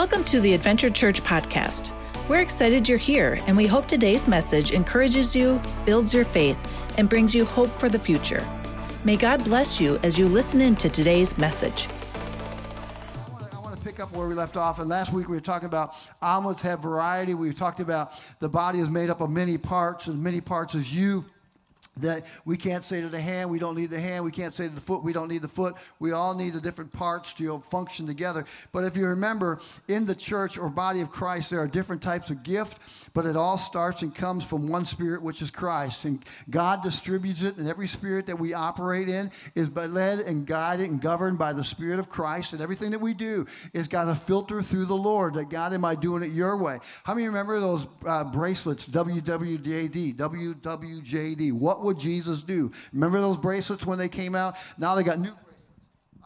Welcome to the Adventure Church podcast. We're excited you're here, and we hope today's message encourages you, builds your faith, and brings you hope for the future. May God bless you as you listen in to today's message. I want to pick up where we left off. And last week we were talking about omelets have variety. We talked about the body is made up of many parts, and many parts is you that we can't say to the hand, we don't need the hand. We can't say to the foot, we don't need the foot. We all need the different parts to you know, function together. But if you remember, in the church or body of Christ, there are different types of gift, but it all starts and comes from one spirit, which is Christ. And God distributes it, and every spirit that we operate in is led and guided and governed by the Spirit of Christ. And everything that we do is got to filter through the Lord that God, am I doing it your way? How many remember those uh, bracelets, WWJD, WWJD? What would Jesus do? Remember those bracelets when they came out? Now they got new bracelets.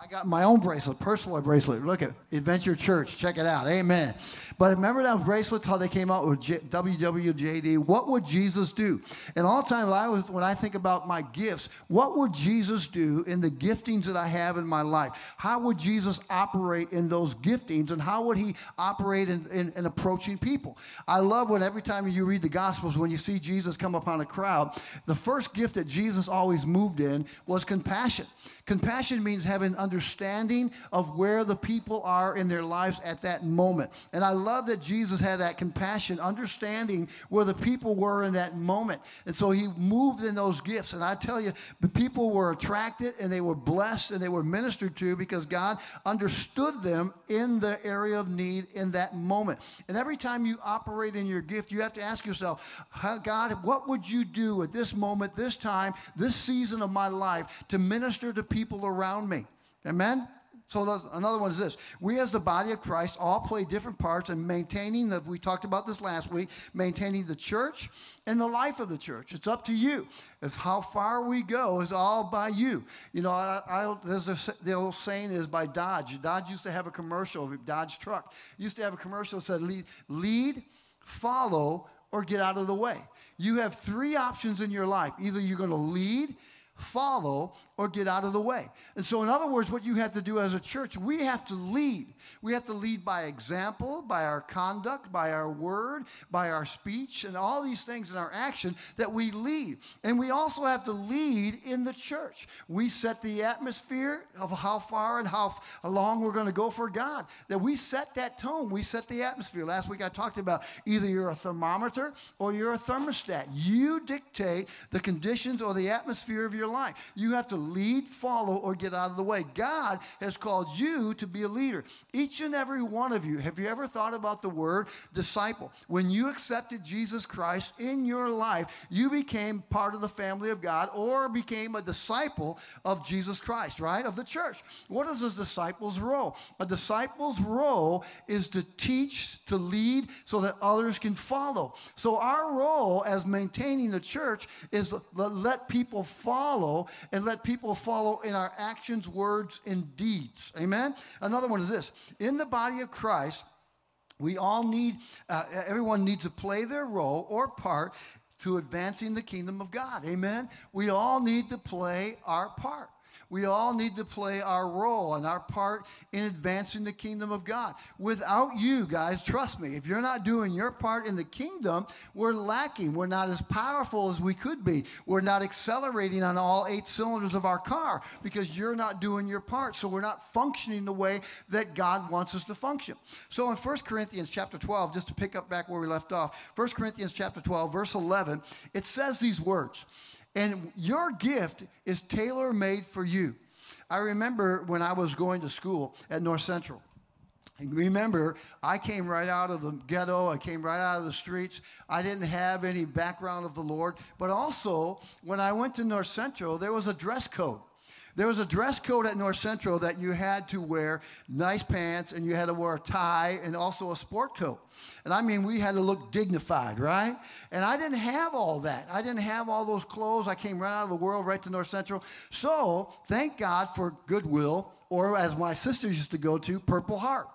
I got my own bracelet, personal bracelet. Look at Adventure Church. Check it out. Amen. But remember those bracelets, how they came out with WWJD? What would Jesus do? And all the time I was, when I think about my gifts, what would Jesus do in the giftings that I have in my life? How would Jesus operate in those giftings and how would he operate in, in, in approaching people? I love when every time you read the Gospels, when you see Jesus come upon a crowd, the first gift that Jesus always moved in was compassion. Compassion means having understanding of where the people are in their lives at that moment. And I love that Jesus had that compassion, understanding where the people were in that moment. And so he moved in those gifts. And I tell you, the people were attracted and they were blessed and they were ministered to because God understood them in the area of need in that moment. And every time you operate in your gift, you have to ask yourself, God, what would you do at this moment, this time, this season of my life to minister to people around me? Amen? So another one is this. We as the body of Christ all play different parts in maintaining, the, we talked about this last week, maintaining the church and the life of the church. It's up to you. It's how far we go is all by you. You know, I, I, there's a, the old saying is by Dodge. Dodge used to have a commercial, Dodge truck. Used to have a commercial that said lead, lead follow, or get out of the way. You have three options in your life. Either you're going to lead, follow, or get out of the way. And so, in other words, what you have to do as a church, we have to lead. We have to lead by example, by our conduct, by our word, by our speech, and all these things in our action that we lead. And we also have to lead in the church. We set the atmosphere of how far and how long we're going to go for God. That we set that tone, we set the atmosphere. Last week I talked about either you're a thermometer or you're a thermostat. You dictate the conditions or the atmosphere of your life. You have to lead, follow, or get out of the way. God has called you to be a leader. Each and every one of you, have you ever thought about the word disciple? When you accepted Jesus Christ in your life, you became part of the family of God or became a disciple of Jesus Christ, right? Of the church. What is a disciple's role? A disciple's role is to teach, to lead, so that others can follow. So our role as maintaining the church is to let people follow and let people people follow in our actions, words, and deeds. Amen? Another one is this in the body of Christ, we all need, uh, everyone needs to play their role or part to advancing the kingdom of God. Amen? We all need to play our part. We all need to play our role and our part in advancing the kingdom of God. Without you, guys, trust me, if you're not doing your part in the kingdom, we're lacking. We're not as powerful as we could be. We're not accelerating on all eight cylinders of our car because you're not doing your part. So we're not functioning the way that God wants us to function. So in 1 Corinthians chapter 12, just to pick up back where we left off, 1 Corinthians chapter 12, verse 11, it says these words. And your gift is tailor made for you. I remember when I was going to school at North Central. And remember, I came right out of the ghetto. I came right out of the streets. I didn't have any background of the Lord. But also, when I went to North Central, there was a dress code. There was a dress code at North Central that you had to wear nice pants and you had to wear a tie and also a sport coat. And I mean, we had to look dignified, right? And I didn't have all that. I didn't have all those clothes. I came right out of the world right to North Central. So thank God for Goodwill, or as my sisters used to go to, Purple Heart.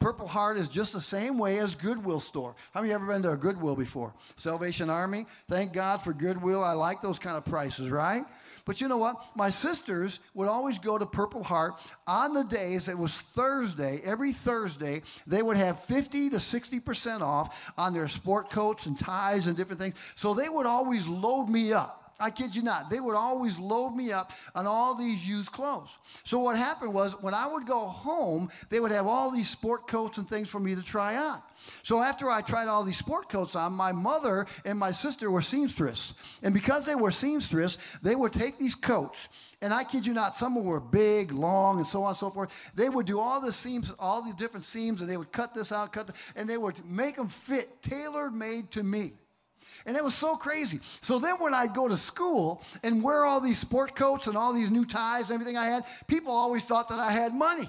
Purple Heart is just the same way as Goodwill store. How many of you ever been to a Goodwill before? Salvation Army. Thank God for Goodwill. I like those kind of prices, right? But you know what? My sisters would always go to Purple Heart on the days it was Thursday. Every Thursday, they would have 50 to 60% off on their sport coats and ties and different things. So they would always load me up. I kid you not. They would always load me up on all these used clothes. So what happened was when I would go home, they would have all these sport coats and things for me to try on. So after I tried all these sport coats on, my mother and my sister were seamstress. And because they were seamstress, they would take these coats, and I kid you not, some of them were big, long, and so on and so forth. They would do all the seams, all these different seams, and they would cut this out, cut, the, and they would make them fit, tailor made to me. And it was so crazy. So then when I'd go to school and wear all these sport coats and all these new ties and everything I had, people always thought that I had money.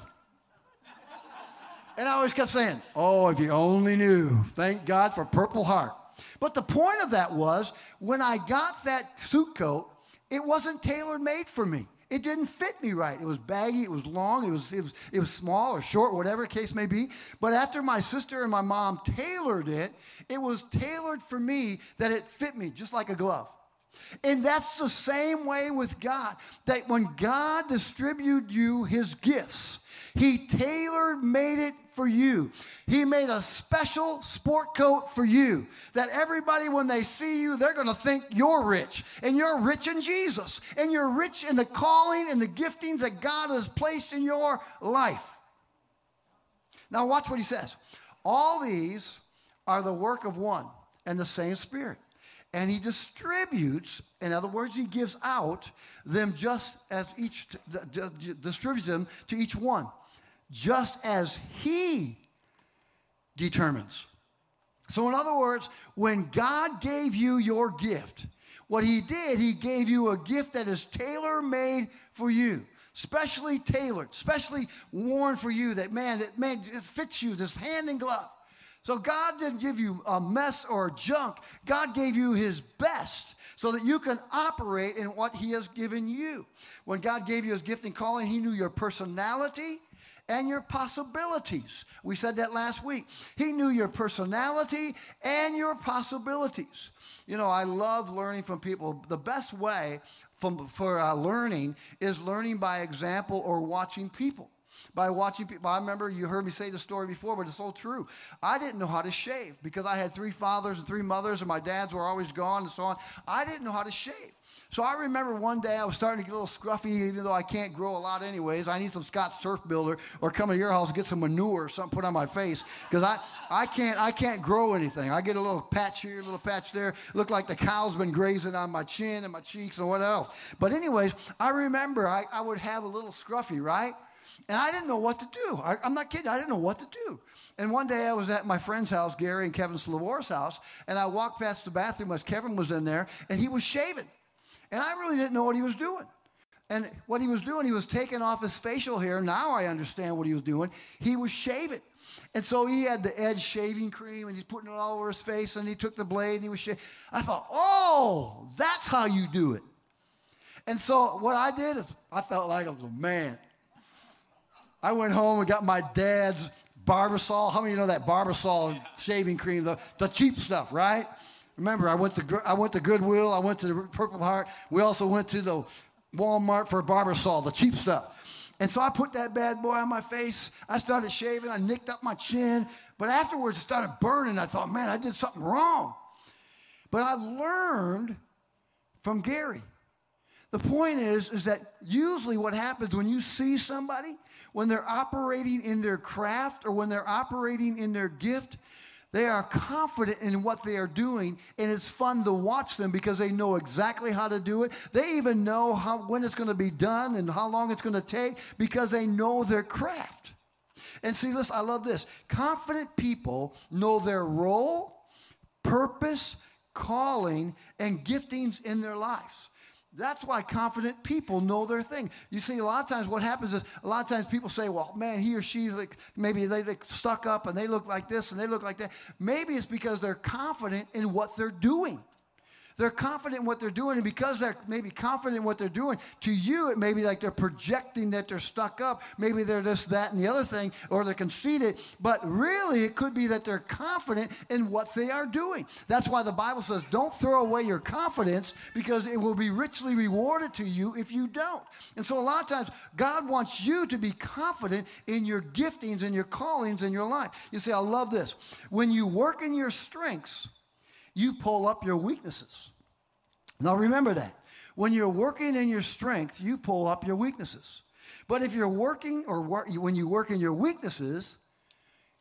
And I always kept saying, Oh, if you only knew. Thank God for Purple Heart. But the point of that was when I got that suit coat, it wasn't tailor made for me. It didn't fit me right. It was baggy, it was long, it was, it was, it was small or short, whatever case may be. But after my sister and my mom tailored it, it was tailored for me that it fit me just like a glove. And that's the same way with God. That when God distributed you his gifts, he tailor made it for you. He made a special sport coat for you that everybody, when they see you, they're going to think you're rich. And you're rich in Jesus. And you're rich in the calling and the giftings that God has placed in your life. Now, watch what he says. All these are the work of one and the same Spirit. And he distributes, in other words, he gives out them just as each distributes them to each one just as He determines. So, in other words, when God gave you your gift, what He did, He gave you a gift that is tailor made for you. Specially tailored, specially worn for you. That man, that man, it fits you, this hand and glove. So God didn't give you a mess or junk. God gave you His best so that you can operate in what He has given you. When God gave you His gift and calling, He knew your personality and your possibilities. We said that last week. He knew your personality and your possibilities. You know, I love learning from people. The best way from, for uh, learning is learning by example or watching people. By watching people, I remember you heard me say the story before, but it's so true. I didn't know how to shave because I had three fathers and three mothers, and my dads were always gone and so on. I didn't know how to shave. So I remember one day I was starting to get a little scruffy, even though I can't grow a lot anyways. I need some Scotts Turf Builder or come to your house and get some manure or something put on my face because I, I, can't, I can't grow anything. I get a little patch here, a little patch there. Look like the cow's been grazing on my chin and my cheeks and what else. But anyways, I remember I, I would have a little scruffy, right? And I didn't know what to do. I, am not kidding. I didn't know what to do. And one day I was at my friend's house, Gary and Kevin Slavor's house, and I walked past the bathroom as Kevin was in there, and he was shaving. And I really didn't know what he was doing. And what he was doing, he was taking off his facial hair. Now I understand what he was doing. He was shaving. And so he had the edge shaving cream and he's putting it all over his face and he took the blade and he was shaving. I thought, oh, that's how you do it. And so what I did is I felt like I was a man. I went home and got my dad's Barbasol. How many of you know that Barbasol shaving cream, the, the cheap stuff, right? Remember, I went to I went to Goodwill. I went to the Purple Heart. We also went to the Walmart for Barbasol, the cheap stuff. And so I put that bad boy on my face. I started shaving. I nicked up my chin. But afterwards, it started burning. I thought, man, I did something wrong. But I learned from Gary. The point is, is that usually what happens when you see somebody, when they're operating in their craft or when they're operating in their gift, they are confident in what they are doing, and it's fun to watch them because they know exactly how to do it. They even know how, when it's going to be done and how long it's going to take because they know their craft. And see, listen, I love this. Confident people know their role, purpose, calling, and giftings in their lives. That's why confident people know their thing. You see, a lot of times what happens is a lot of times people say, well, man, he or she's like, maybe they, they stuck up and they look like this and they look like that. Maybe it's because they're confident in what they're doing. They're confident in what they're doing, and because they're maybe confident in what they're doing, to you it may be like they're projecting that they're stuck up. Maybe they're this, that, and the other thing, or they're conceited. But really, it could be that they're confident in what they are doing. That's why the Bible says, "Don't throw away your confidence, because it will be richly rewarded to you if you don't." And so, a lot of times, God wants you to be confident in your giftings and your callings in your life. You say, "I love this." When you work in your strengths you pull up your weaknesses. Now remember that. When you're working in your strength, you pull up your weaknesses. But if you're working or work, when you work in your weaknesses,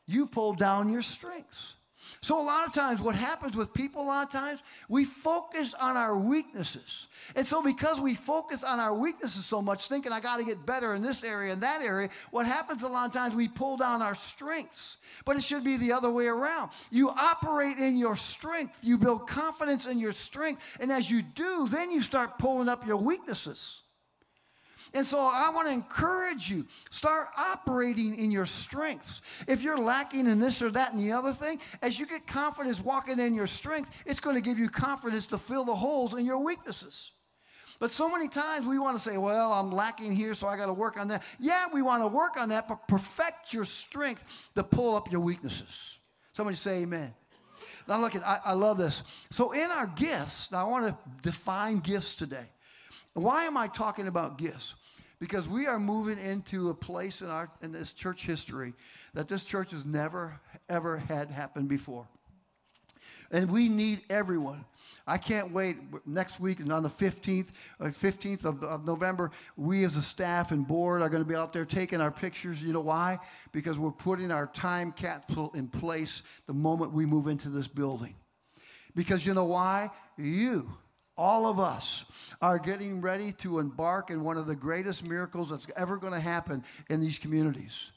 you pull down your strengths. So, a lot of times, what happens with people, a lot of times, we focus on our weaknesses. And so, because we focus on our weaknesses so much, thinking I got to get better in this area and that area, what happens a lot of times, we pull down our strengths. But it should be the other way around. You operate in your strength, you build confidence in your strength. And as you do, then you start pulling up your weaknesses. And so I want to encourage you start operating in your strengths. If you're lacking in this or that and the other thing, as you get confidence walking in your strength, it's going to give you confidence to fill the holes in your weaknesses. But so many times we want to say, well, I'm lacking here, so I got to work on that. Yeah, we want to work on that, but perfect your strength to pull up your weaknesses. Somebody say amen. Now, look, at, I, I love this. So, in our gifts, now I want to define gifts today. Why am I talking about gifts? because we are moving into a place in our in this church history that this church has never ever had happen before. And we need everyone. I can't wait. Next week, and on the 15th, uh, 15th of, of, November, we as a staff and board are going to be out there taking our pictures. You know why? Because we're putting our time capsule in place the moment we move into this building. Because you know why? You all of us are getting ready to embark in one of the greatest miracles that's ever going to happen in these communities.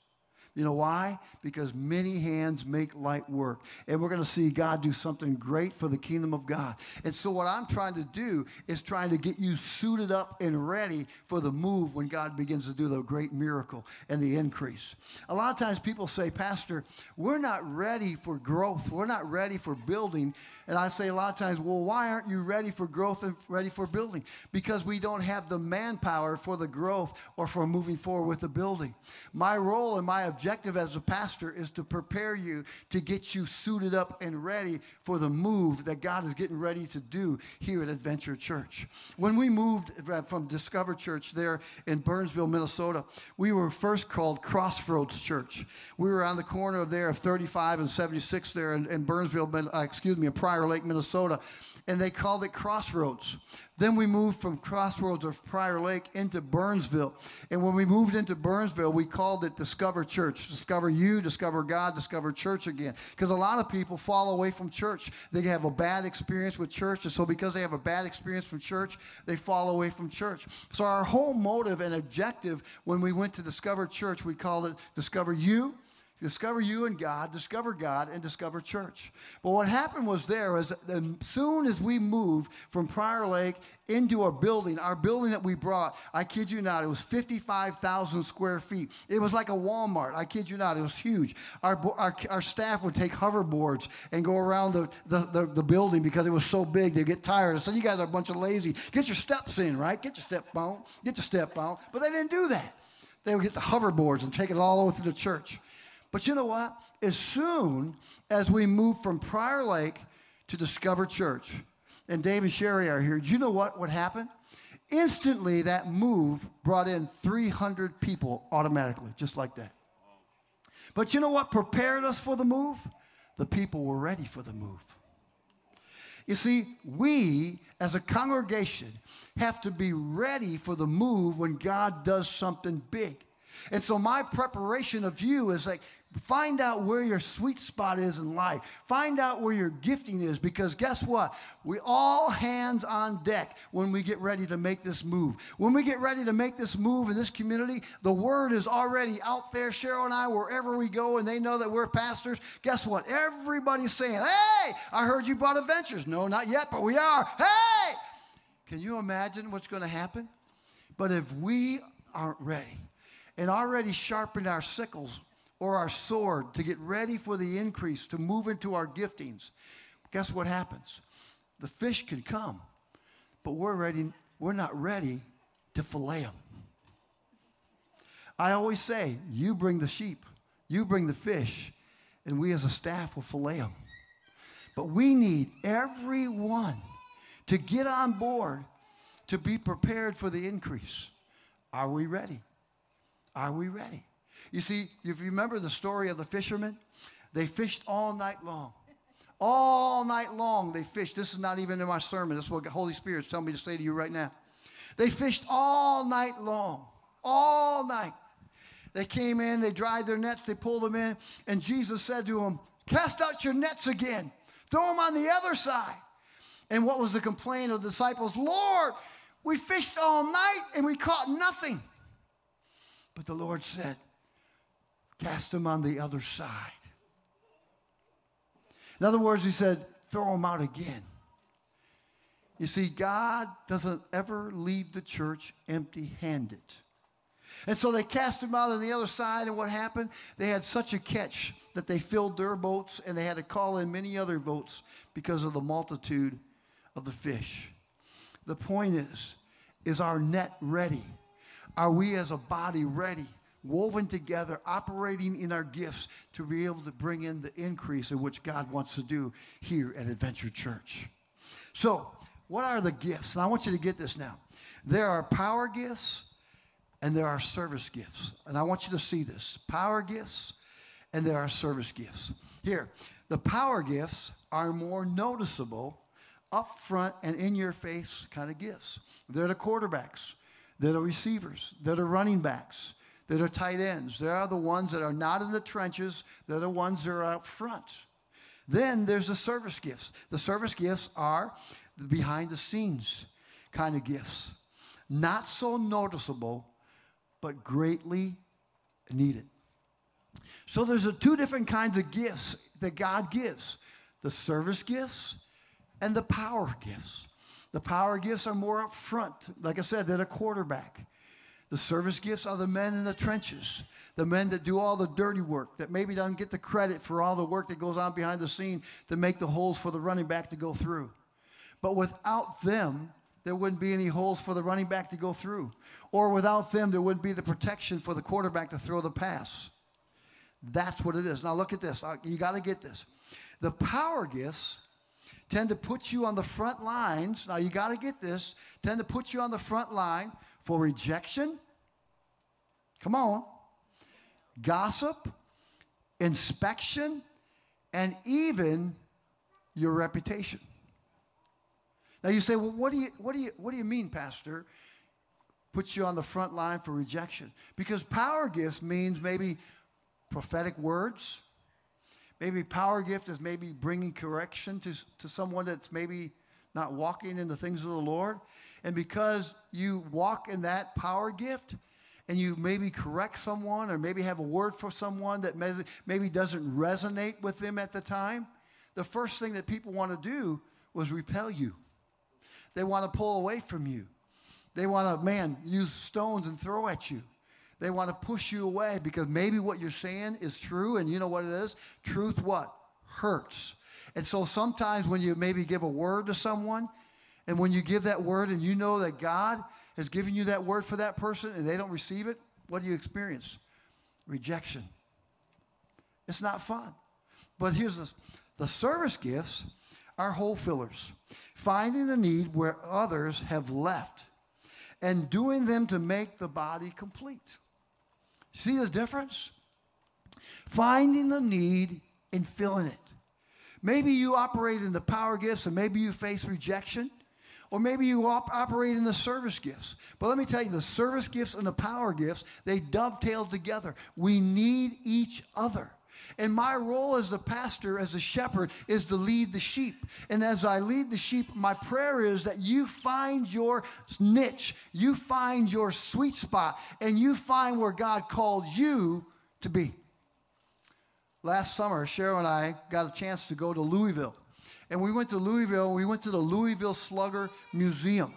You know why? Because many hands make light work. And we're going to see God do something great for the kingdom of God. And so, what I'm trying to do is trying to get you suited up and ready for the move when God begins to do the great miracle and the increase. A lot of times people say, Pastor, we're not ready for growth, we're not ready for building and I say a lot of times, well, why aren't you ready for growth and ready for building? Because we don't have the manpower for the growth or for moving forward with the building. My role and my objective as a pastor is to prepare you to get you suited up and ready for the move that God is getting ready to do here at Adventure Church. When we moved from Discover Church there in Burnsville, Minnesota, we were first called Crossroads Church. We were on the corner there of 35 and 76 there in, in Burnsville, uh, excuse me, in Prior Lake, Minnesota, and they called it Crossroads. Then we moved from Crossroads of Prior Lake into Burnsville. And when we moved into Burnsville, we called it Discover Church. Discover you, discover God, discover church again. Because a lot of people fall away from church. They have a bad experience with church. And so because they have a bad experience from church, they fall away from church. So our whole motive and objective when we went to Discover Church, we called it Discover You Discover you and God, discover God, and discover church. But what happened was there is as soon as we moved from Prior Lake into our building, our building that we brought, I kid you not, it was 55,000 square feet. It was like a Walmart. I kid you not, it was huge. Our, our, our staff would take hoverboards and go around the, the, the, the building because it was so big, they'd get tired. Said, You guys are a bunch of lazy. Get your steps in, right? Get your step on. Get your step on. But they didn't do that. They would get the hoverboards and take it all over to the church. But you know what? As soon as we move from Prior Lake to Discover Church, and Dave and Sherry are here, you know what would happen? Instantly, that move brought in 300 people automatically, just like that. But you know what prepared us for the move? The people were ready for the move. You see, we as a congregation have to be ready for the move when God does something big. And so my preparation of you is like Find out where your sweet spot is in life. Find out where your gifting is because guess what? We all hands on deck when we get ready to make this move. When we get ready to make this move in this community, the word is already out there. Cheryl and I, wherever we go, and they know that we're pastors. Guess what? Everybody's saying, Hey, I heard you bought adventures. No, not yet, but we are. Hey! Can you imagine what's going to happen? But if we aren't ready and already sharpened our sickles, or our sword to get ready for the increase, to move into our giftings, guess what happens? the fish could come, but we're ready, we're not ready to fillet them. I always say, you bring the sheep, you bring the fish, and we as a staff will fillet them. But we need everyone to get on board to be prepared for the increase. Are we ready? Are we ready? You see, if you remember the story of the fishermen, they fished all night long. All night long they fished. This is not even in my sermon. This is what the Holy Spirit's telling me to say to you right now. They fished all night long. All night. They came in, they dried their nets, they pulled them in, and Jesus said to them, Cast out your nets again. Throw them on the other side. And what was the complaint of the disciples? Lord, we fished all night and we caught nothing. But the Lord said, Cast them on the other side. In other words, He said, Throw them out again. You see, God doesn't ever leave the church empty handed. And so they cast them out on the other side, and what happened? They had such a catch that they filled their boats and they had to call in many other boats because of the multitude of the fish. The point is, is our net ready? Are we as a body ready, woven together, operating in our gifts to be able to bring in the increase in which God wants to do here at Adventure Church? So, what are the gifts? And I want you to get this now. There are power gifts, and there are service gifts. And I want you to see this power gifts, and there are service gifts. Here, the power gifts are more noticeable, up front, and in your face kind of gifts. They're the quarterbacks, they're the receivers, they're the running backs, they're tight ends. They are the ones that are not in the trenches, they're the ones that are out front. Then there's the service gifts. The service gifts are the behind the scenes kind of gifts. Not so noticeable, but greatly needed. So there's two different kinds of gifts that God gives the service gifts and the power gifts. The power gifts are more up front. Like I said, they're the quarterback. The service gifts are the men in the trenches, the men that do all the dirty work, that maybe doesn't get the credit for all the work that goes on behind the scene to make the holes for the running back to go through. But without them, there wouldn't be any holes for the running back to go through. Or without them, there wouldn't be the protection for the quarterback to throw the pass. That's what it is. Now, look at this. Uh, you got to get this. The power gifts tend to put you on the front lines. Now, you got to get this. Tend to put you on the front line for rejection. Come on. Gossip, inspection, and even your reputation. Now you say, well, what do you, what do you, what do you mean, Pastor? Puts you on the front line for rejection. Because power gifts means maybe prophetic words. Maybe power gift is maybe bringing correction to, to someone that's maybe not walking in the things of the Lord. And because you walk in that power gift, and you maybe correct someone or maybe have a word for someone that maybe doesn't resonate with them at the time, the first thing that people want to do was repel you. They want to pull away from you. They want to, man, use stones and throw at you. They want to push you away because maybe what you're saying is true, and you know what it is? Truth what? Hurts. And so sometimes when you maybe give a word to someone, and when you give that word and you know that God has given you that word for that person and they don't receive it, what do you experience? Rejection. It's not fun. But here's this the service gifts are hole fillers finding the need where others have left, and doing them to make the body complete. See the difference? Finding the need and filling it. Maybe you operate in the power gifts and maybe you face rejection, or maybe you op- operate in the service gifts. But let me tell you, the service gifts and the power gifts, they dovetail together. We need each other. And my role as the pastor, as a shepherd, is to lead the sheep. And as I lead the sheep, my prayer is that you find your niche, you find your sweet spot, and you find where God called you to be. Last summer, Cheryl and I got a chance to go to Louisville. And we went to Louisville, we went to the Louisville Slugger Museum.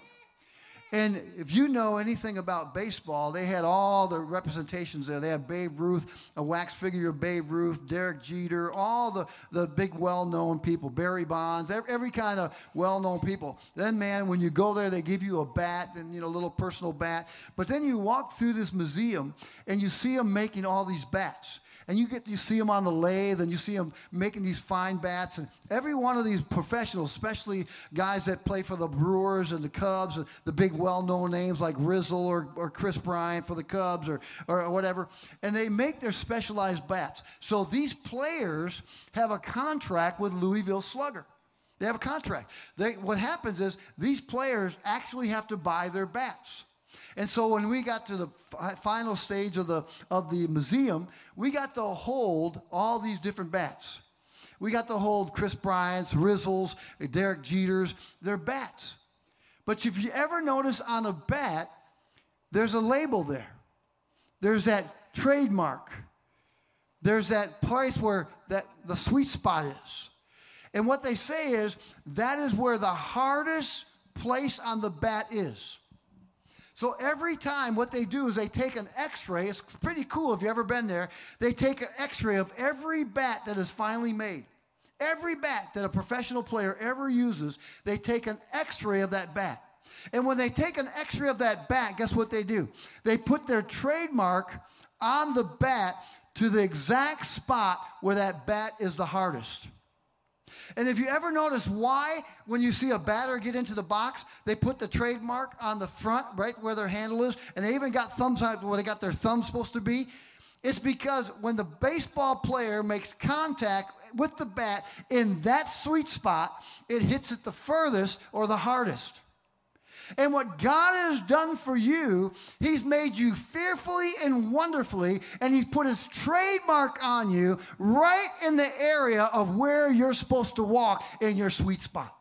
And if you know anything about baseball, they had all the representations there. They had Babe Ruth, a wax figure of Babe Ruth, Derek Jeter, all the, the big well known people, Barry Bonds, every, every kind of well known people. Then, man, when you go there, they give you a bat and, you know, a little personal bat. But then you walk through this museum and you see them making all these bats and you get you see them on the lathe and you see them making these fine bats and every one of these professionals especially guys that play for the brewers and the cubs and the big well-known names like rizzo or, or kris bryant for the cubs or, or whatever and they make their specialized bats. So these players have a contract with louisville slugger. They have a contract. They, what happens is these players actually have to buy their bats and so when we got to the final stage of the, of the museum, we got to hold all these different bats. We got to hold Kris Bryant's, Rizzo's, Derek Jeter's, they're bats. But if you ever notice on a bat, there's a label there. There's that trademark. There's that place where that the sweet spot is. And what they say is that is where the hardest place on the bat is. So every time, what they do is they take an x ray. It's pretty cool if you've ever been there. They take an x ray of every bat that is finally made. Every bat that a professional player ever uses, they take an x ray of that bat. And when they take an x ray of that bat, guess what they do? They put their trademark on the bat to the exact spot where that bat is the hardest. And if you ever notice why, when you see a batter get into the box, they put the trademark on the front, right where their handle is, and they even got thumbs where they got their thumb supposed to be. It's because when the baseball player makes contact with the bat in that sweet spot, it hits it the furthest or the hardest. And what God has done for you, He's made you fearfully and wonderfully, and He's put His trademark on you right in the area of where you're supposed to walk in your sweet spot.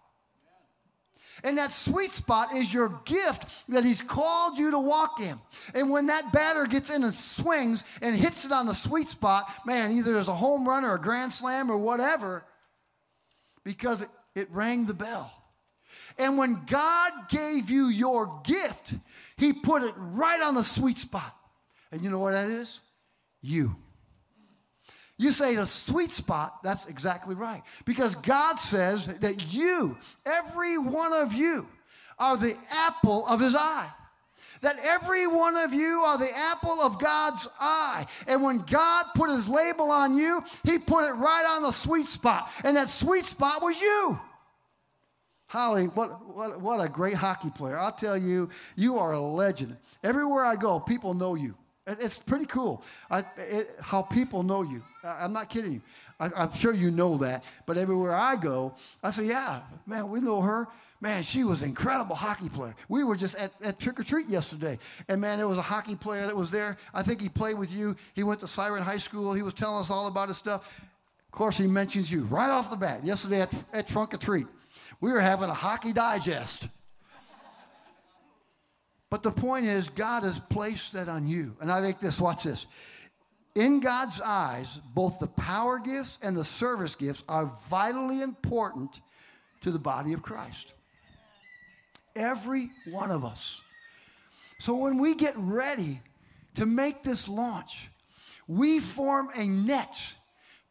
And that sweet spot is your gift that He's called you to walk in. And when that batter gets in and swings and hits it on the sweet spot, man, either there's a home run or a grand slam or whatever, because it, it rang the bell. And when God gave you your gift, He put it right on the sweet spot. And you know what that is? You. You say the sweet spot, that's exactly right. Because God says that you, every one of you, are the apple of His eye that every one of you are the apple of God's eye. And when God put his label on you, he put it right on the sweet spot. And that sweet spot was you. Holly, what, what, what a great hockey player. I'll tell you, you are a legend. Everywhere I go, people know you. It's pretty cool I, it, how people know you. I, am not kidding you. I, am sure you know that. But everywhere I go, I say, yeah, man, we know her. Man, she was an incredible hockey player. We were just at, at trick or treat yesterday. And man, there was a hockey player that was there. I think he played with you. He went to Siren High School. He was telling us all about his stuff. Of course, he mentions you right off the bat yesterday at, at Trunk or Treat. We were having a hockey digest. But the point is, God has placed that on you. And I think this, watch this. In God's eyes, both the power gifts and the service gifts are vitally important to the body of Christ. Every one of us. So when we get ready to make this launch, we form a net,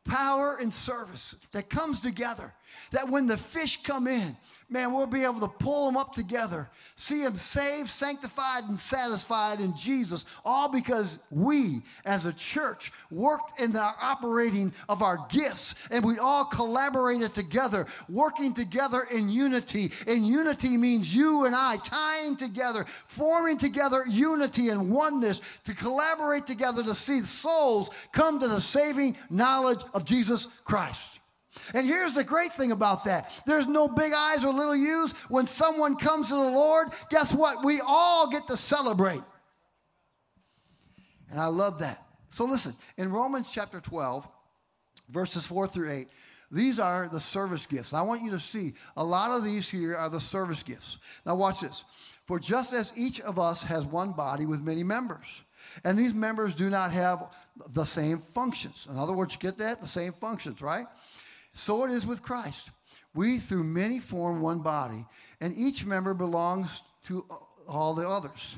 power and service that comes together that when the fish come in, man, we'll be able to pull them up together, see them saved, sanctified, and satisfied in Jesus, all because we as a church worked in the operating of our gifts and we all collaborated together, working together in unity. And unity means you and I tying together, forming together unity and oneness to collaborate together to see souls come to the saving knowledge of Jesus Christ. And here's the great thing about that there's no big eyes or little U's. When someone comes to the Lord, guess what? We all get to celebrate. And I love that. So listen, in Romans chapter 12, verses 4 through 8, these are the service gifts. I want you to see a lot of these here are the service gifts. Now, watch this. For just as each of us has one body with many members, and these members do not have the same functions. In other words, you get that? The same functions, right? So it is with Christ. We, through many, form one body, and each member belongs to all the others.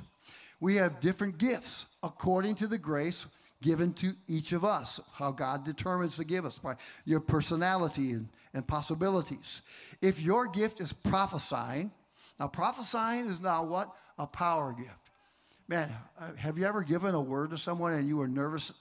We have different gifts according to the grace given to each of us, how God determines to give us by your personality and, and possibilities. If your gift is prophesying, now prophesying is now what? A power gift. Man, uh, have you ever given a word to someone and you were nervous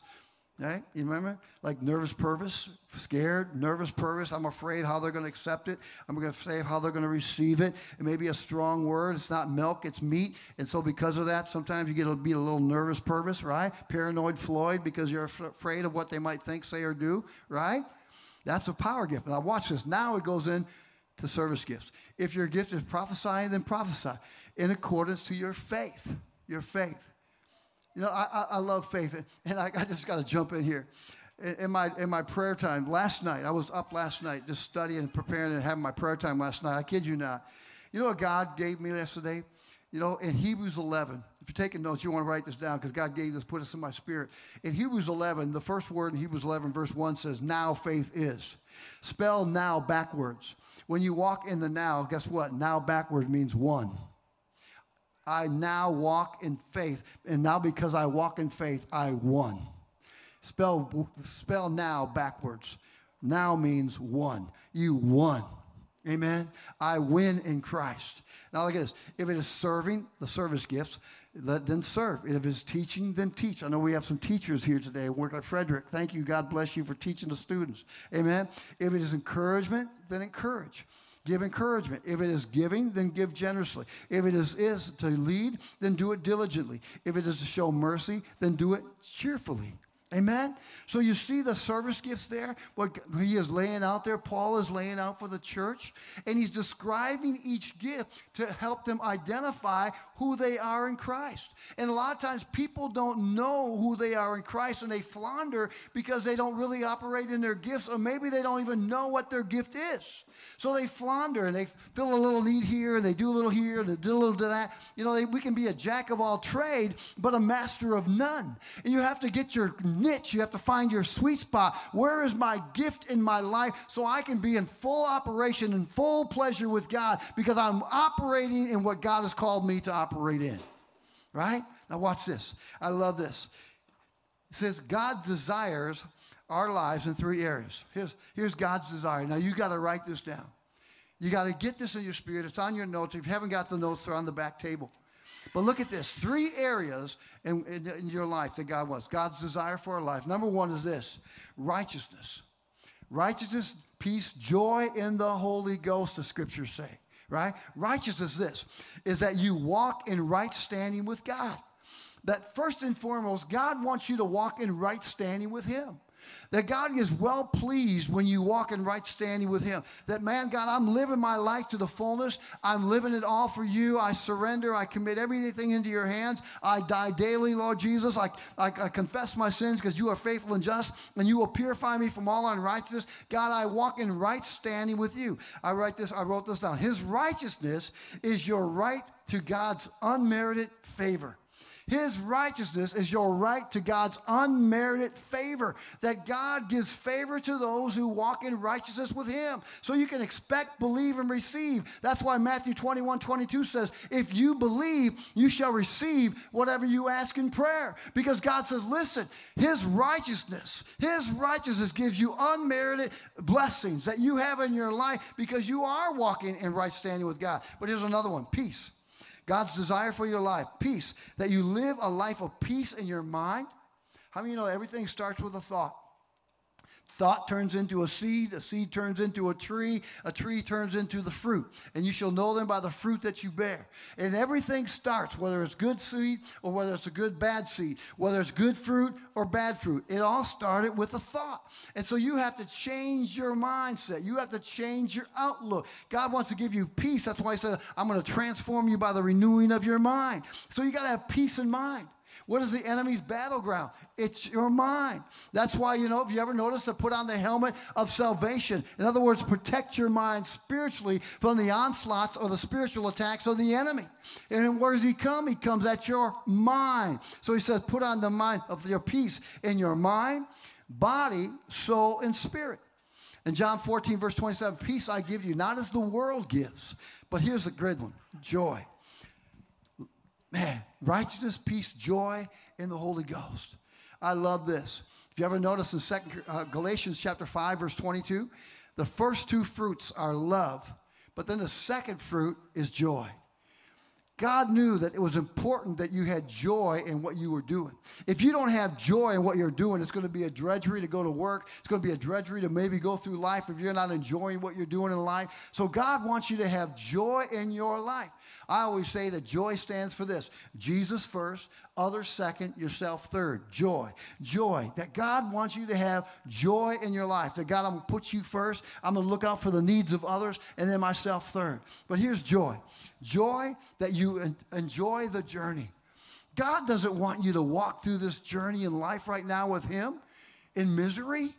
Right? You remember? Like nervous purpose, scared, nervous purpose. I'm afraid how they're going to accept it. I'm going to say how they're going to receive it. It may be a strong word. It's not milk, it's meat. And so, because of that, sometimes you get to be a little nervous purpose, right? Paranoid Floyd because you're afraid of what they might think, say, or do, right? That's a power gift. Now, watch this. Now it goes in to service gifts. If your gift is prophesying, then prophesy in accordance to your faith. Your faith. You know, I, I love faith, and I, I just got to jump in here. In my, in my prayer time last night, I was up last night just studying and preparing and having my prayer time last night. I kid you not. You know what God gave me yesterday? You know, in Hebrews 11, if you're taking notes, you want to write this down because God gave this, put this in my spirit. In Hebrews 11, the first word in Hebrews 11, verse 1 says, Now faith is. Spell now backwards. When you walk in the now, guess what? Now backwards means one. I now walk in faith. And now because I walk in faith, I won. Spell, spell now backwards. Now means won. You won. Amen. I win in Christ. Now look at this. If it is serving, the service gifts, then serve. If it's teaching, then teach. I know we have some teachers here today. Work at Frederic. Thank you. God bless you for teaching the students. Amen. If it is encouragement, then encourage. Give encouragement. If it is giving, then give generously. If it is, is to lead, then do it diligently. If it is to show mercy, then do it cheerfully. Amen? So you see the service gifts there, what he is laying out there, Paul is laying out for the church, and he's describing each gift to help them identify who they are in Christ. And a lot of times people don't know who they are in Christ and they flounder because they don't really operate in their gifts, or maybe they don't even know what their gift is. So they flounder and they fill a little need here and they do a little here and they do a little to that. You know, they, we can be a jack of all trade, but a master of none. And you have to get your niche. You have to find your sweet spot. Where is my gift in my life so I can be in full operation and full pleasure with God because I'm operating in what God has called me to operate in. Right? Now, watch this. I love this. It says, God desires our lives in three areas. Here's, here's God's desire. Now, you got to write this down. You got to get this in your spirit. It's on your notes. If you haven't got the notes, they're on the back table. But look at this three areas in, in, in, your life that God wants. God's desire for our life. Number one is this righteousness. Righteousness, peace, joy in the Holy Ghost, the scriptures say, right? Righteousness, this, is that you walk in right standing with God. That first and foremost, God wants you to walk in right standing with Him. That God is well pleased when you walk in right standing with Him. That, man, God, I'm living my life to the fullness. I'm living it all for you. I surrender. I commit everything into your hands. I die daily, Lord Jesus. I, I, I confess my sins because you are faithful and just, and you will purify me from all unrighteousness. God, I walk in right standing with you. I write this, I wrote this down. His righteousness is your right to God's unmerited favor. His righteousness is your right to God's unmerited favor, that God gives favor to those who walk in righteousness with Him. So you can expect, believe, and receive. That's why Matthew 21 22 says, If you believe, you shall receive whatever you ask in prayer. Because God says, Listen, His righteousness, His righteousness gives you unmerited blessings that you have in your life because you are walking in right standing with God. But here's another one peace. God's desire for your life, peace, that you live a life of peace in your mind. How many you know everything starts with a thought? Thought turns into a seed, a seed turns into a tree, a tree turns into the fruit. And you shall know them by the fruit that you bear. And everything starts, whether it's good seed or whether it's a good bad seed, whether it's good fruit or bad fruit. It all started with a thought. And so you have to change your mindset. You have to change your outlook. God wants to give you peace. That's why He said, I'm going to transform you by the renewing of your mind. So you got to have peace in mind. What is the enemy's battleground? It's your mind. That's why, you know, if you ever notice to put on the helmet of salvation. In other words, protect your mind spiritually from the onslaughts or the spiritual attacks of the enemy. And where does he come? He comes at your mind. So he says, put on the mind of your peace in your mind, body, soul, and spirit. In John 14, verse 27, peace I give you, not as the world gives, but here's the great one joy Man, righteousness, peace, joy in the Holy Ghost. I love this. If you ever notice in Second uh, Galatians chapter 5, verse 22, the first two fruits are love, but then the second fruit is joy. God knew that it was important that you had joy in what you were doing. If you don't have joy in what you're doing, it's going to be a drudgery to go to work. It's going to be a drudgery to maybe go through life if you're not enjoying what you're doing in life. So God wants you to have joy in your life. I always say that joy stands for this Jesus first, others second, yourself third. Joy. Joy. That God wants you to have joy in your life. That God, I'm going to put you first. I'm going to look out for the needs of others, and then myself third. But here's joy joy that you enjoy the journey. God doesn't want you to walk through this journey in life right now with Him in misery.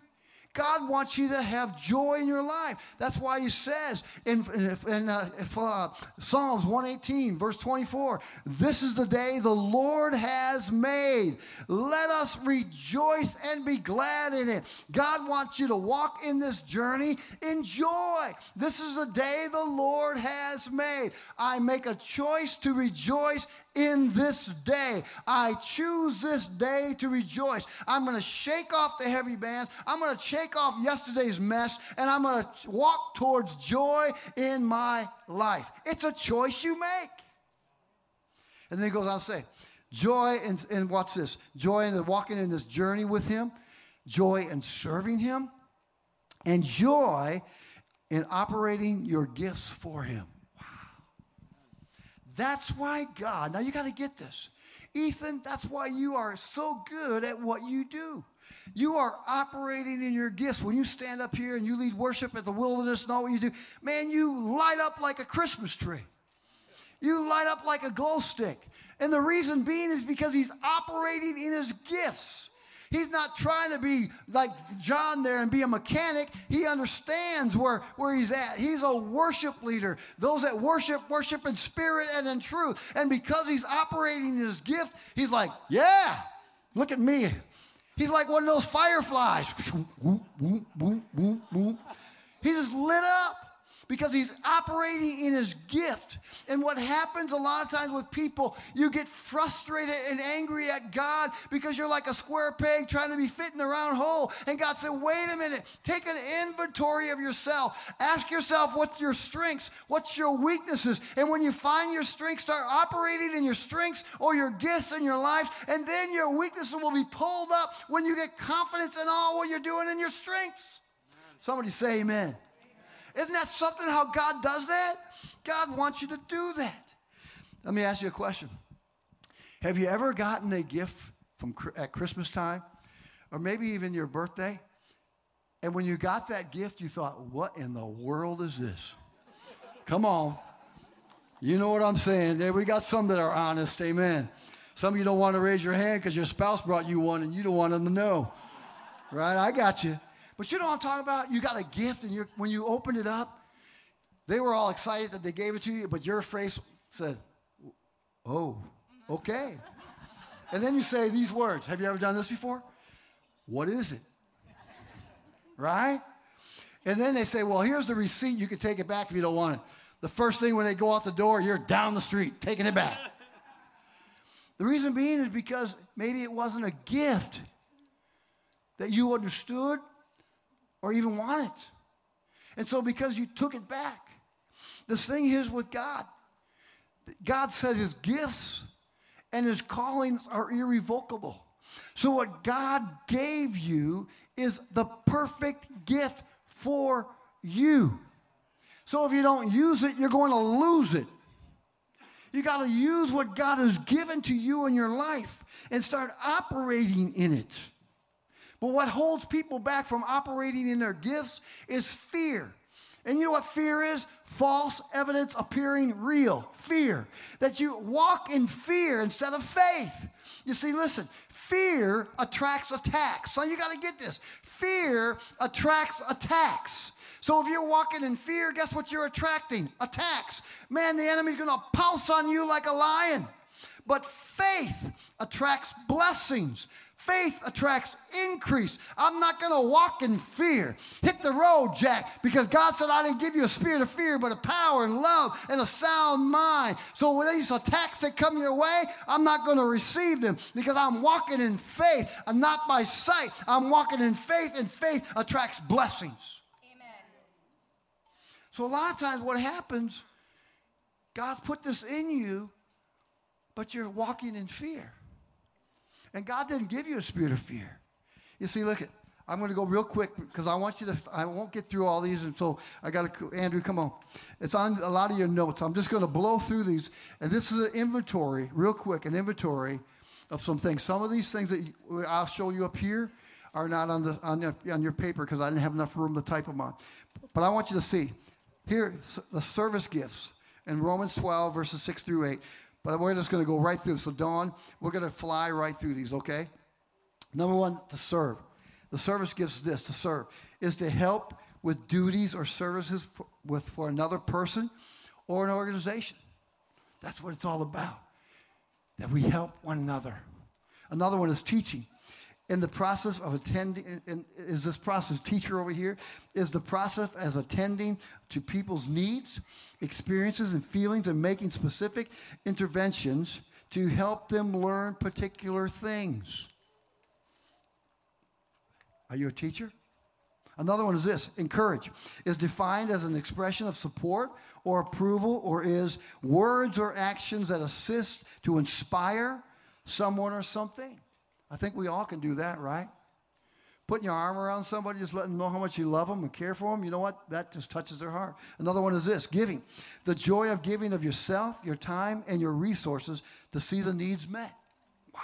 God wants you to have joy in your life. That's why He says in, in, in uh, uh, Psalms 118, verse 24, This is the day the Lord has made. Let us rejoice and be glad in it. God wants you to walk in this journey in joy. This is the day the Lord has made. I make a choice to rejoice in this day. I choose this day to rejoice. I'm going to shake off the heavy bands. I'm going to shake off yesterday's mess, and I'm going to walk towards joy in my life. It's a choice you make. And then he goes on to say, joy in what's this? Joy in walking in this journey with him, joy in serving him, and joy in operating your gifts for him. That's why God, now you got to get this. Ethan, that's why you are so good at what you do. You are operating in your gifts. When you stand up here and you lead worship at the wilderness and all what you do, man, you light up like a Christmas tree. You light up like a glow stick. And the reason being is because he's operating in his gifts. He's not trying to be like John there and be a mechanic. He understands where, where he's at. He's a worship leader. Those that worship, worship in spirit and in truth. And because he's operating in his gift, he's like, yeah, look at me. He's like one of those fireflies. He just lit up because he's operating in his gift. And what happens a lot of times with people, you get frustrated and angry at God because you're like a square peg trying to be fit in the round hole. And God said, wait a minute, take an inventory of yourself. Ask yourself what's your strengths, what's your weaknesses. And when you find your strengths, start operating in your strengths or your gifts in your life. And then your weaknesses will be pulled up when you get confidence in all what you're doing in your strengths. Somebody say amen. Isn't that something how God does that? God wants you to do that. Let me ask you a question. Have you ever gotten a gift from at Christmas time or maybe even your birthday? And when you got that gift, you thought, what in the world is this? Come on. You know what I'm saying. We got some that are honest. Amen. Some of you don't want to raise your hand because your spouse brought you one and you don't want them to know. Right? I got you. But you know what I'm talking about? You got a gift, and when you opened it up, they were all excited that they gave it to you, but your face said, Oh, okay. and then you say these words Have you ever done this before? What is it? Right? And then they say, Well, here's the receipt. You can take it back if you don't want it. The first thing when they go out the door, you're down the street taking it back. the reason being is because maybe it wasn't a gift that you understood or even want it. And so, because you took it back, this thing is with God. God said his gifts and his callings are irrevocable. So, what God gave you is the perfect gift for you. So, if you don't use it, you're going to lose it. You got to use what God has given to you in your life and start operating in it. But what holds people back from operating in their gifts is fear. And you know what fear is? False evidence appearing real. Fear. That you walk in fear instead of faith. You see, listen, fear attracts attacks. So you got to get this. Fear attracts attacks. So if you're walking in fear, guess what you're attracting? Attacks. Man, the enemy's going to pounce on you like a lion. But faith attracts blessings. Faith attracts increase. I'm not going to walk in fear. Hit the road, Jack, because God said I didn't give you a spirit of fear, but a power and love and a sound mind. So when these attacks that come your way, I'm not going to receive them because I'm walking in faith and not by sight. I'm walking in faith, and faith attracts blessings. Amen. So a lot of times what happens, God's put this in you, but you're walking in fear. And God didn't give you a spirit of fear. You see, look at, I'm going to go real quick because I want you to, I won't get through all these. And so I got to, Andrew, come on. It's on a lot of your notes. I'm just going to blow through these. And this is an inventory, real quick, an inventory of some things. Some of these things that I'll show you up here are not on, the, on, your, on your paper because I didn't have enough room to type them on. But I want you to see here the service gifts in Romans 12, verses 6 through 8. But we're just going to go right through. So, Dawn, we're going to fly right through these, okay? Number one, to serve. The service gives this to serve is to help with duties or services for, with, for another person or an organization. That's what it's all about. That we help one another. Another one is teaching in the process of attending, in, is this process, teacher over here, is the process as attending to people's needs, experiences, and feelings and making specific interventions to help them learn particular things. Are you a teacher? Another one is this encourage is defined as an expression of support or approval, or is words or actions that assist to inspire someone or something. I think we all can do that, right? Putting your arm around somebody, just letting them know how much you love them and care for them, you know what? That just touches their heart. Another one is this giving. The joy of giving of yourself, your time, and your resources to see the needs met. Wow.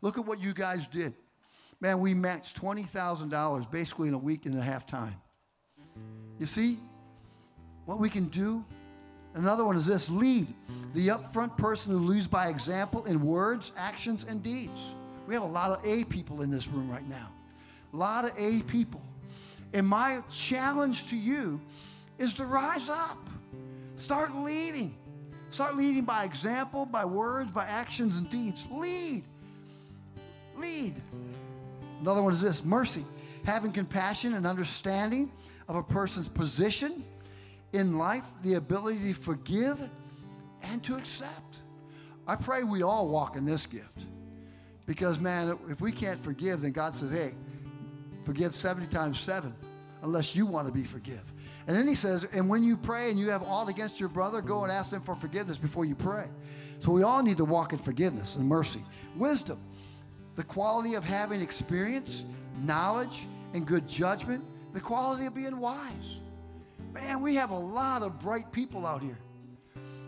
Look at what you guys did. Man, we matched $20,000 basically in a week and a half time. You see what we can do? Another one is this lead. The upfront person who leads by example in words, actions, and deeds. We have a lot of A people in this room right now. A lot of A people. And my challenge to you is to rise up. Start leading. Start leading by example, by words, by actions and deeds. Lead. Lead. Another one is this mercy. Having compassion and understanding of a person's position in life, the ability to forgive and to accept. I pray we all walk in this gift. Because, man, if we can't forgive, then God says, hey, forgive 70 times 7, unless you want to be forgive. And then he says, and when you pray and you have aught against your brother, go and ask them for forgiveness before you pray. So we all need to walk in forgiveness and mercy. Wisdom, the quality of having experience, knowledge, and good judgment, the quality of being wise. Man, we have a lot of bright people out here.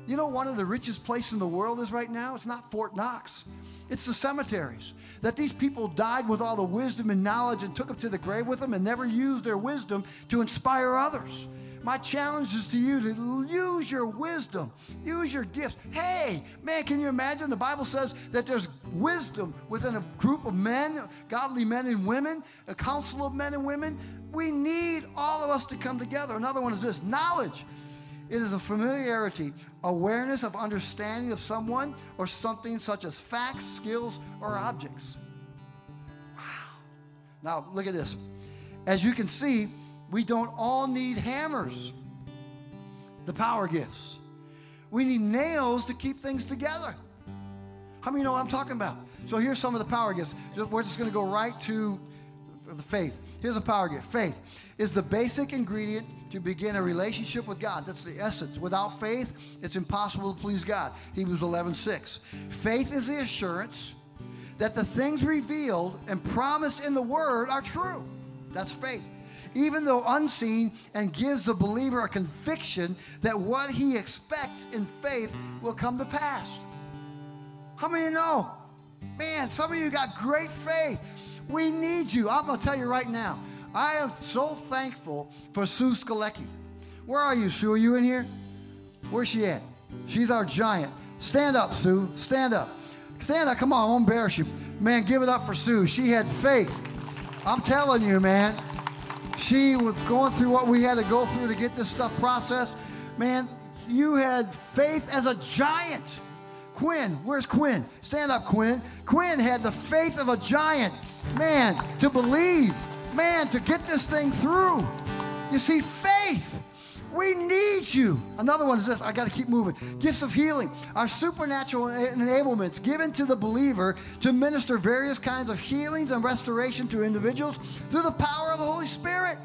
You know, one of the richest places in the world is right now? It's not Fort Knox. It's the cemeteries. That these people died with all the wisdom and knowledge and took them to the grave with them and never used their wisdom to inspire others. My challenge is to you to use your wisdom, use your gifts. Hey, man, can you imagine? The Bible says that there's wisdom within a group of men, godly men and women, a council of men and women. We need all of us to come together. Another one is this knowledge. It is a familiarity, awareness of understanding of someone or something such as facts, skills, or objects. Wow. Now, look at this. As you can see, we don't all need hammers, the power gifts. We need nails to keep things together. How many know what I'm talking about? So here's some of the power gifts. We're just going to go right to the faith. Here's a power gift. Faith is the basic ingredient to begin a relationship with God. That's the essence. Without faith, it's impossible to please God. Hebrews 11, 6. Faith is the assurance that the things revealed and promised in the Word are true. That's faith. Even though unseen, and gives the believer a conviction that what he expects in faith will come to pass. How many know? Man, some of you got great faith. We need you. I'm going to tell you right now. I am so thankful for Sue Skalecki. Where are you, Sue? Are you in here? Where's she at? She's our giant. Stand up, Sue. Stand up. Stand up. Come on, I won't embarrass you. Man, give it up for Sue. She had faith. I'm telling you, man. She was going through what we had to go through to get this stuff processed. Man, you had faith as a giant. Quinn, where's Quinn? Stand up, Quinn. Quinn had the faith of a giant. Man, to believe. Man, to get this thing through. You see, faith. We need you. Another one is this I got to keep moving. Gifts of healing are supernatural enablements given to the believer to minister various kinds of healings and restoration to individuals through the power of the Holy Spirit.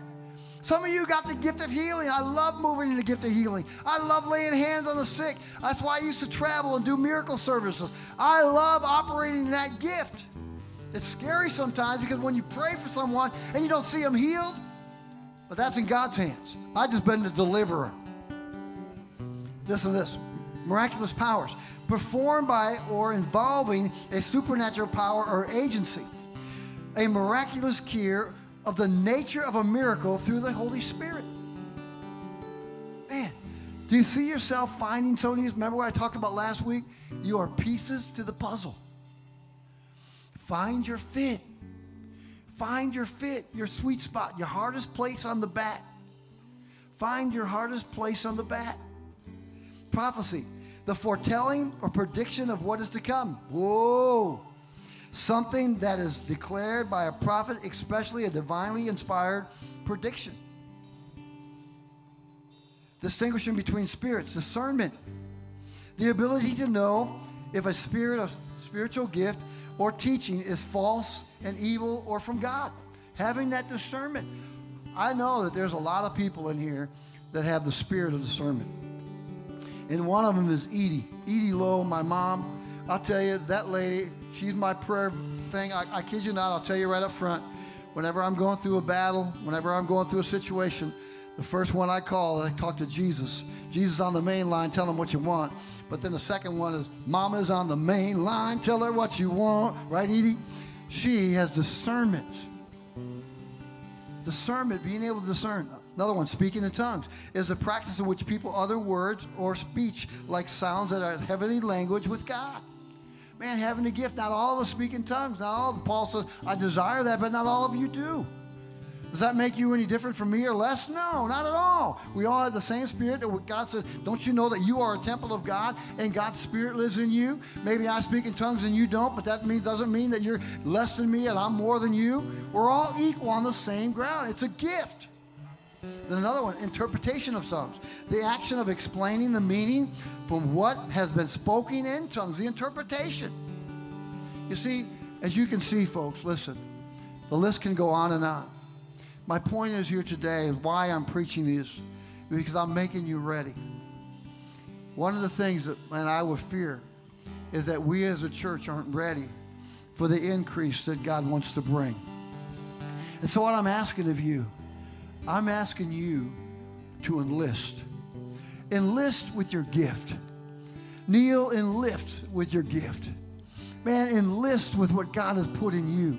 Some of you got the gift of healing. I love moving in the gift of healing. I love laying hands on the sick. That's why I used to travel and do miracle services. I love operating in that gift. It's scary sometimes because when you pray for someone and you don't see them healed, but that's in God's hands. I've just been the deliverer. This and this miraculous powers performed by or involving a supernatural power or agency. A miraculous cure of the nature of a miracle through the Holy Spirit. Man, do you see yourself finding some of these? Remember what I talked about last week? You are pieces to the puzzle. Find your fit. Find your fit, your sweet spot, your hardest place on the bat. Find your hardest place on the bat. Prophecy, the foretelling or prediction of what is to come. Whoa. Something that is declared by a prophet, especially a divinely inspired prediction. Distinguishing between spirits, discernment, the ability to know if a spirit of spiritual gift or teaching is false and evil or from God. Having that discernment. I know that there's a lot of people in here that have the spirit of discernment. And one of them is Edie. Edie Lowe, my mom. I'll tell you, that lady, she's my prayer thing. I, I kid you not, I'll tell you right up front. Whenever I'm going through a battle, whenever I'm going through a situation, the first one I call, I talk to Jesus. Jesus on the main line, tell him what you want. But then the second one is, Mama's on the main line, tell her what you want. Right, Edie? She has discernment. Discernment, being able to discern. Another one, speaking in tongues, is a practice in which people utter words or speech like sounds that are heavenly language with God. Man, having the gift, not all of us speak in tongues. Not all. Paul says, I desire that, but not all of you do. Does that make you any different from me or less? No, not at all. We all have the same spirit. God says, Don't you know that you are a temple of God and God's spirit lives in you? Maybe I speak in tongues and you don't, but that mean, doesn't mean that you're less than me and I'm more than you. We're all equal on the same ground. It's a gift. Then another one, interpretation of tongues. The action of explaining the meaning from what has been spoken in tongues, the interpretation. You see, as you can see, folks, listen, the list can go on and on. My point is here today is why I'm preaching this, because I'm making you ready. One of the things that, and I would fear, is that we as a church aren't ready for the increase that God wants to bring. And so, what I'm asking of you, I'm asking you to enlist. Enlist with your gift. Kneel and lift with your gift. Man, enlist with what God has put in you.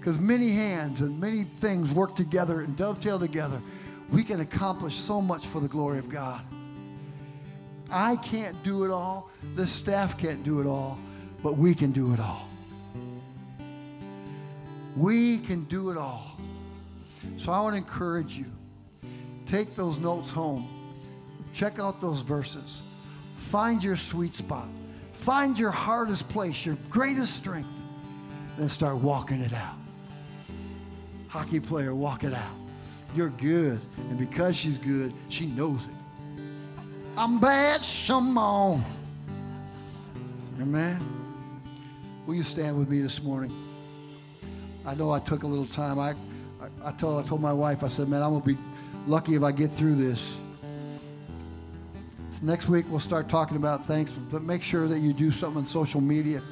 Because many hands and many things work together and dovetail together. We can accomplish so much for the glory of God. I can't do it all. The staff can't do it all. But we can do it all. We can do it all. So I want to encourage you. Take those notes home. Check out those verses. Find your sweet spot. Find your hardest place, your greatest strength. Then start walking it out hockey player walk it out. You're good. And because she's good, she knows it. I'm bad, Shimon. Amen. Will you stand with me this morning? I know I took a little time. I, I, I, told, I told my wife, I said, man, I'm going to be lucky if I get through this. So next week, we'll start talking about things, but make sure that you do something on social media.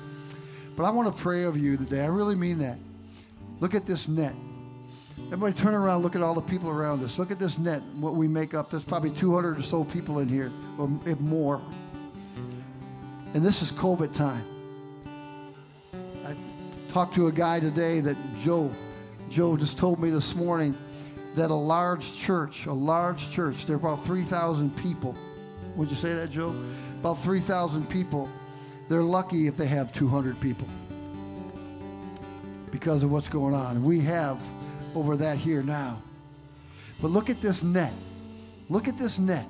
But I want to pray over you today. I really mean that. Look at this net. Everybody turn around, look at all the people around us. Look at this net, what we make up. There's probably 200 or so people in here, or more. And this is COVID time. I talked to a guy today that Joe, Joe just told me this morning that a large church, a large church, there are about 3,000 people. Would you say that, Joe? About 3,000 people. They're lucky if they have 200 people because of what's going on. We have over that here now. But look at this net. Look at this net.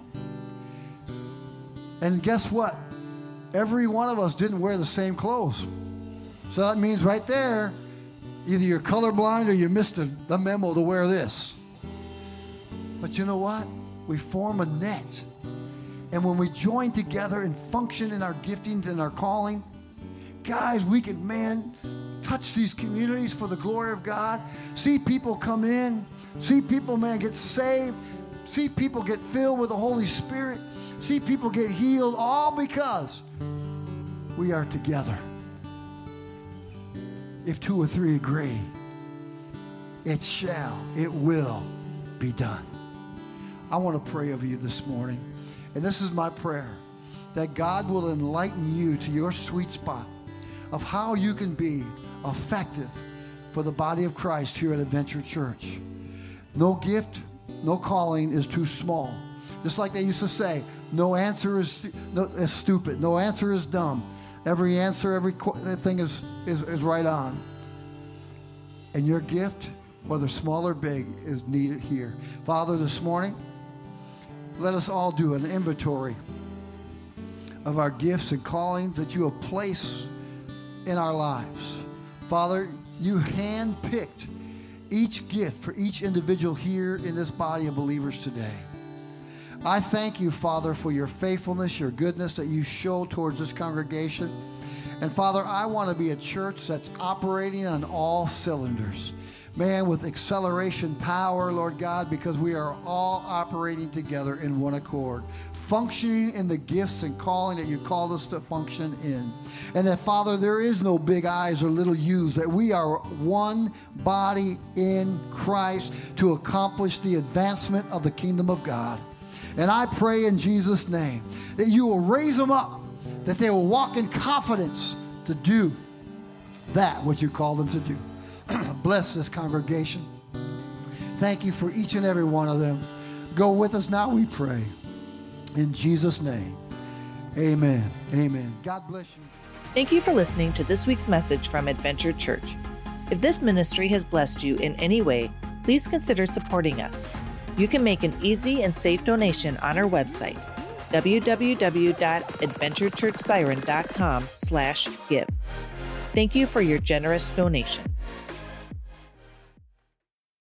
And guess what? every one of us didn't wear the same clothes. So that means right there, either you're colorblind or you missed the, the memo to wear this. But you know what? We form a net. And when we join together and function in our giftings and our calling, guys, we can, man, touch these communities for the glory of God. See people come in. See people, man, get saved. See people get filled with the Holy Spirit. See people get healed, all because we are together. If two or three agree, it shall, it will be done. I want to pray over you this morning. And this is my prayer that God will enlighten you to your sweet spot of how you can be effective for the body of Christ here at Adventure Church. No gift, no calling is too small. Just like they used to say, no answer is, no, is stupid. No answer is dumb. Every answer, every thing is, is, is right on. And your gift, whether small or big, is needed here. Father, this morning, let us all do an inventory of our gifts and callings that you have placed in our lives. Father, you handpicked each gift for each individual here in this body of believers today. I thank you, Father, for your faithfulness, your goodness that you show towards this congregation. And Father, I want to be a church that's operating on all cylinders. Man, with acceleration power, Lord God, because we are all operating together in one accord, functioning in the gifts and calling that you called us to function in. And that, Father, there is no big eyes or little U's, that we are one body in Christ to accomplish the advancement of the kingdom of God. And I pray in Jesus' name that you will raise them up, that they will walk in confidence to do that which you call them to do. Bless this congregation. Thank you for each and every one of them. Go with us now, we pray. In Jesus' name, amen. Amen. God bless you. Thank you for listening to this week's message from Adventure Church. If this ministry has blessed you in any way, please consider supporting us. You can make an easy and safe donation on our website, www.adventurechurchsiren.com slash give. Thank you for your generous donation.